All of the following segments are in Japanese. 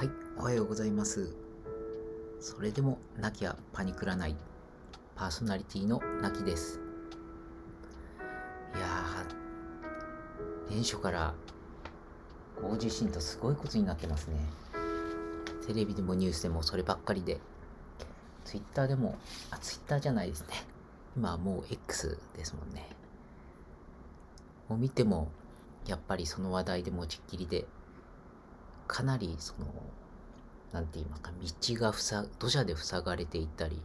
はい、おはようございます。それでもなきゃパニクらない。パーソナリティのなきです。いやー、年初から大地震とすごいことになってますね。テレビでもニュースでもそればっかりで、ツイッターでも、あ、ツイッターじゃないですね。今はもう X ですもんね。もう見ても、やっぱりその話題で持ちっきりで、かなりその、なんて言いますか、道が塞、土砂で塞がれていたり、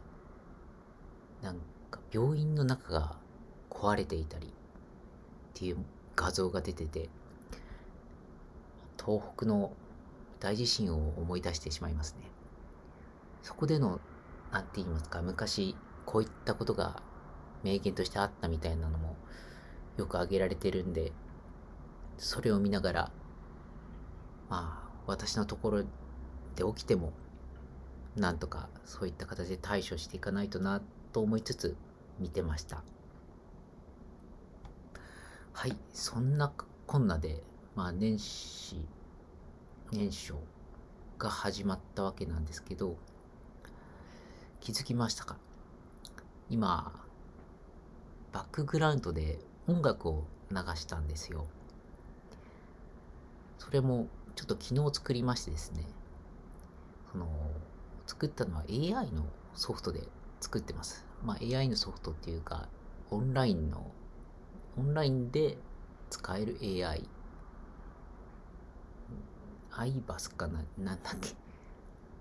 なんか病院の中が壊れていたりっていう画像が出てて、東北の大地震を思い出してしまいますね。そこでの、なんて言いますか、昔こういったことが名言としてあったみたいなのもよく挙げられてるんで、それを見ながら、まあ、私のところで起きても、なんとかそういった形で対処していかないとなと思いつつ見てました。はい、そんなこんなで、まあ年始、年初が始まったわけなんですけど、気づきましたか？今、バックグラウンドで音楽を流したんですよ。それもちょっと昨日作りましてですね、その、作ったのは AI のソフトで作ってます。まあ AI のソフトっていうか、オンラインの、オンラインで使える AI。アイバスかな？なんだっけ？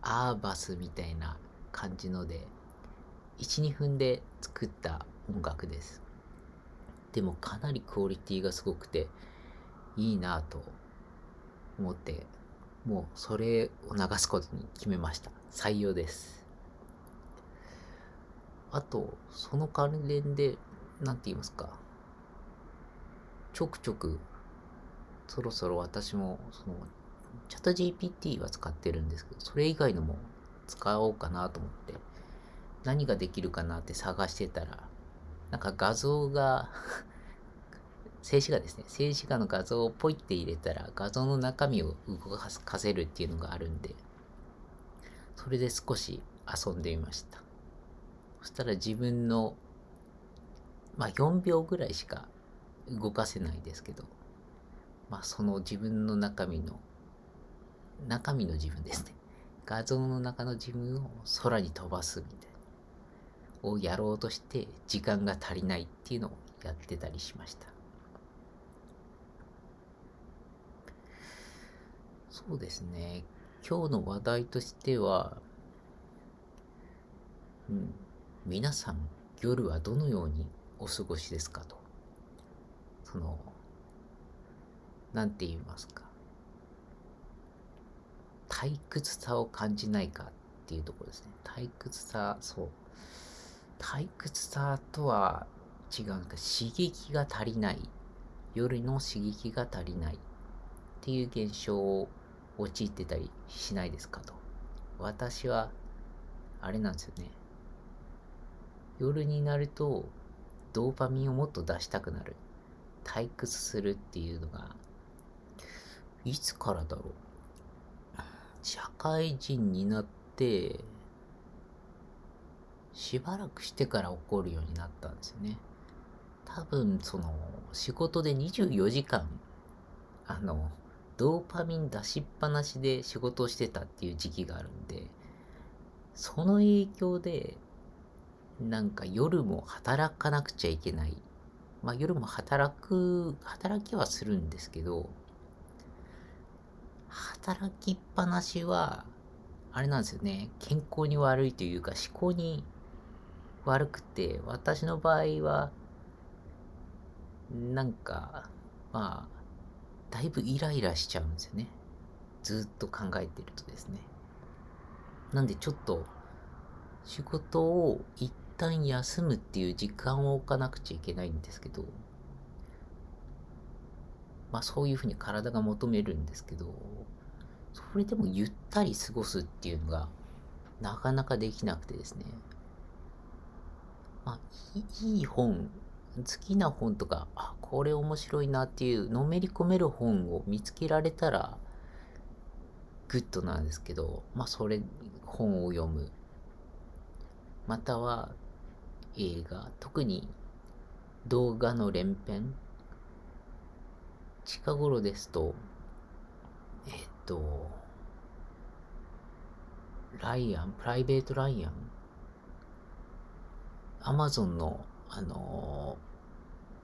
アーバスみたいな感じので、1、2分で作った音楽です。でもかなりクオリティがすごくて、いいなぁと思って、もうそれを流すことに決めました。採用です。あと、その関連で、なんて言いますか。ちょくちょく、そろそろ私も、その、チャット GPT は使ってるんですけど、それ以外のも使おうかなと思って、何ができるかなって探してたら、なんか画像が静止画ですね。静止画の画像をポイって入れたら画像の中身を動かせるっていうのがあるんで、それで少し遊んでみました。そしたら自分の、まあ4秒ぐらいしか動かせないですけど、まあその自分の中身の、中身の自分ですね。画像の中の自分を空に飛ばすみたいな。をやろうとして時間が足りないっていうのをやってたりしました。そうですね。今日の話題としては、うん、皆さん夜はどのようにお過ごしですかと。その、なんて言いますか。退屈さを感じないかっていうところですね。退屈さ、そう。退屈さとは違うんか刺激が足りない。夜の刺激が足りないっていう現象を陥ってたりしないですかと。私は、あれなんですよね。夜になると、ドーパミンをもっと出したくなる。退屈するっていうのが、いつからだろう。社会人になって、しばらくしてから起こるようになったんですよね。多分、その、仕事で24時間、あの、ドーパミン出しっぱなしで仕事をしてたっていう時期があるんで、その影響で、なんか夜も働かなくちゃいけない。まあ夜も働く、働きはするんですけど、働きっぱなしは、あれなんですよね。健康に悪いというか思考に悪くて、私の場合は、なんか、まあ、だいぶイライラしちゃうんですよね。ずっと考えてるとですね。なんでちょっと仕事を一旦休むっていう時間を置かなくちゃいけないんですけど、まあそういうふうに体が求めるんですけど、それでもゆったり過ごすっていうのがなかなかできなくてですね。まあいい本好きな本とか、あ、これ面白いなっていうのめり込める本を見つけられたら、グッドなんですけど、まあそれ、本を読む。または映画、特に動画の連編。近頃ですと、えっと、ライアン、プライベートライアン、アマゾンの、あの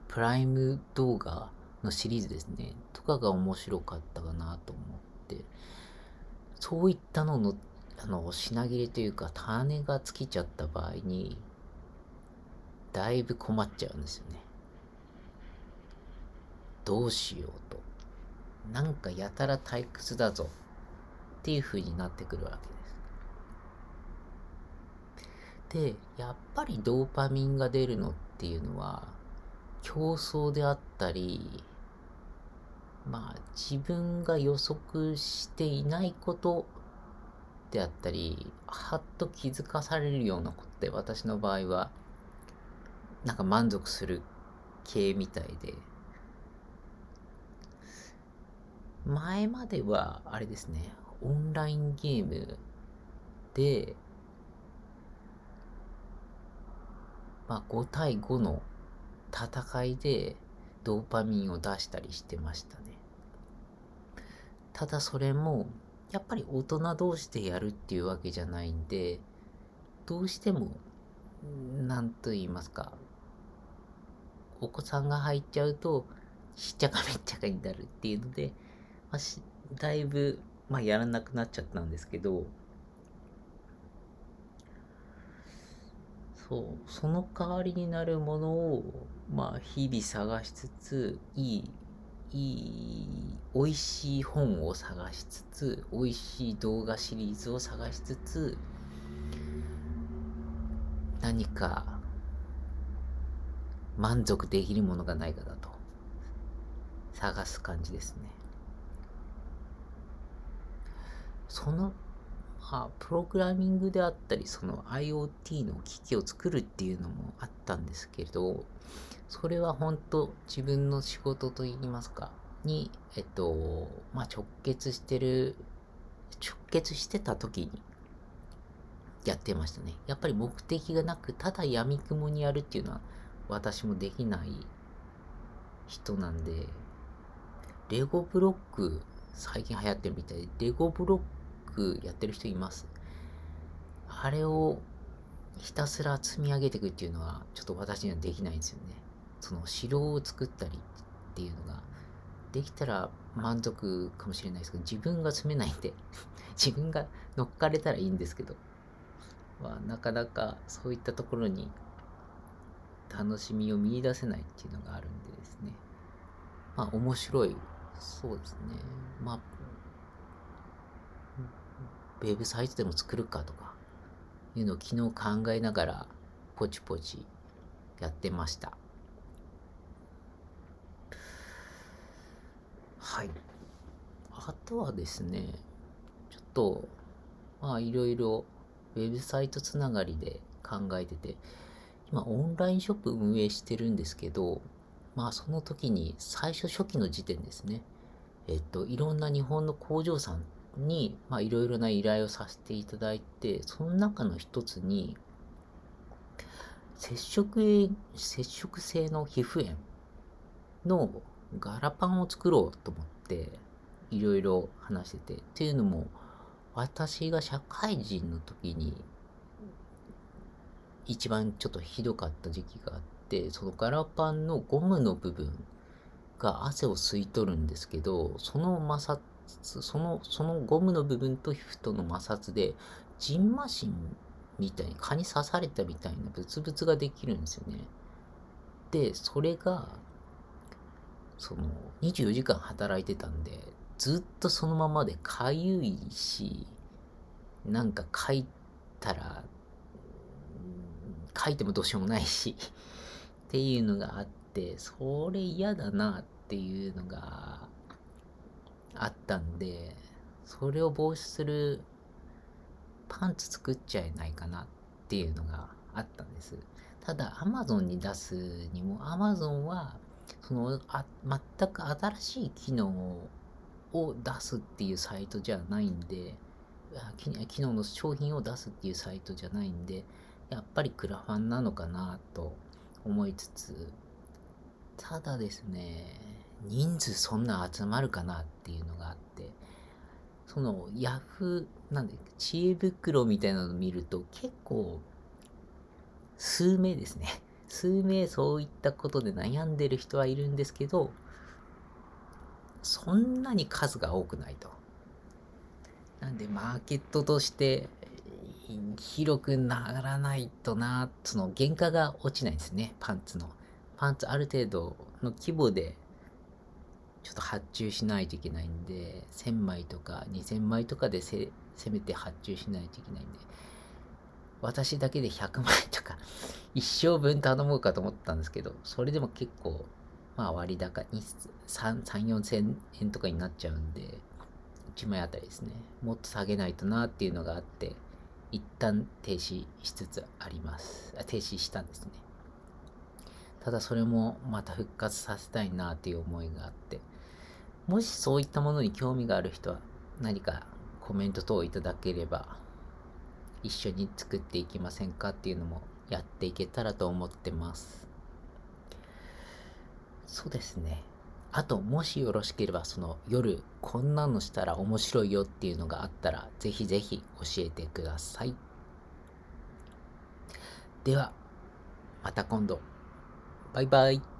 プライム動画のシリーズですね、とかが面白かったかなと思って、そういったのの、あの、品切れというか、種が尽きちゃった場合に、だいぶ困っちゃうんですよね。どうしようと。なんかやたら退屈だぞっていう風になってくるわけで。やっぱりドーパミンが出るのっていうのは、競争であったり、まあ自分が予測していないことであったり、はっと気づかされるようなことで私の場合は、なんか満足する系みたいで、前までは、あれですね、オンラインゲームで、まあ5対5の戦いでドーパミンを出したりしてましたね。ただそれも、やっぱり大人同士でやるっていうわけじゃないんで、どうしても、なんと言いますか、お子さんが入っちゃうと、しっちゃかめっちゃかになるっていうので、まあ、だいぶ、まあ、やらなくなっちゃったんですけど、そう、その代わりになるものを、まあ、日々探しつつ、いい、いい、美味しい本を探しつつ、美味しい動画シリーズを探しつつ、何か満足できるものがないかだと探す感じですね。その、あ、プログラミングであったり、その IoT の機器を作るっていうのもあったんですけれど、それは本当自分の仕事といいますか、に、えっと、まあ、直結してる、直結してた時にやってましたね。やっぱり目的がなく、ただ闇雲にやるっていうのは私もできない人なんで、レゴブロック最近流行ってるみたいで、レゴブロッくやってる人います。あれをひたすら積み上げていくっていうのは、ちょっと私にはできないんですよね。その城を作ったりっていうのが、できたら満足かもしれないですけど、自分が住めないんで 自分が乗っかれたらいいんですけど、まあ、なかなかそういったところに楽しみを見出せないっていうのがあるんでですね。まあ面白い。そうですね。まあウェブサイトでも作るかとかいうのを昨日考えながらポチポチやってました。はい。あとはですね、ちょっと、まあいろいろウェブサイトつながりで考えてて、今オンラインショップ運営してるんですけど、まあその時に最初初期の時点ですね、えっと、いろんな日本の工場さんに、いろいろな依頼をさせていただいて、その中の一つに、接触、接触性の皮膚炎のガラパンを作ろうと思って、いろいろ話してて。っていうのも、私が社会人の時に、一番ちょっとひどかった時期があって、そのガラパンのゴムの部分が汗を吸い取るんですけど、その摩擦その、そのゴムの部分と皮膚との摩擦で、ジンマシンみたいに蚊に刺されたみたいなブツブツができるんですよね。で、それが、その、24時間働いてたんで、ずっとそのままでかゆいし、なんか書いたら、書いてもどうしようもないしっていうのがあって、それ嫌だなっていうのがあったんで、それを防止するパンツ作っちゃえないかなっていうのがあったんです。ただ、アマゾンに出すにも、アマゾンは、そのあ、全く新しい機能を出すっていうサイトじゃないんで、機能の商品を出すっていうサイトじゃないんで、やっぱりクラファンなのかなと思いつつ、ただですね、人数そんな集まるかなっていうのがあって、そのヤフー、なんで、知恵袋みたいなのを見ると結構、数名ですね。数名そういったことで悩んでる人はいるんですけど、そんなに数が多くないと。なんで、マーケットとして広くならないとな、その原価が落ちないですね、パンツの。パンツある程度の規模でちょっと発注しないといけないんで、1000枚とか2000枚とかでせせめて発注しないといけないんで、私だけで100枚とか 一生分頼もうかと思ったんですけど、それでも結構、まあ割高に3、3、4千円とかになっちゃうんで、1枚あたりですね。もっと下げないとなっていうのがあって、一旦停止しつつあります。あ停止したんですね。ただそれもまた復活させたいなっていう思いがあって、もしそういったものに興味がある人は何かコメント等をいただければ一緒に作っていきませんかっていうのもやっていけたらと思ってます。そうですね。あと、もしよろしければ、その夜、こんなのしたら面白いよっていうのがあったら、ぜひぜひ教えてください。では、また今度。バイバイ。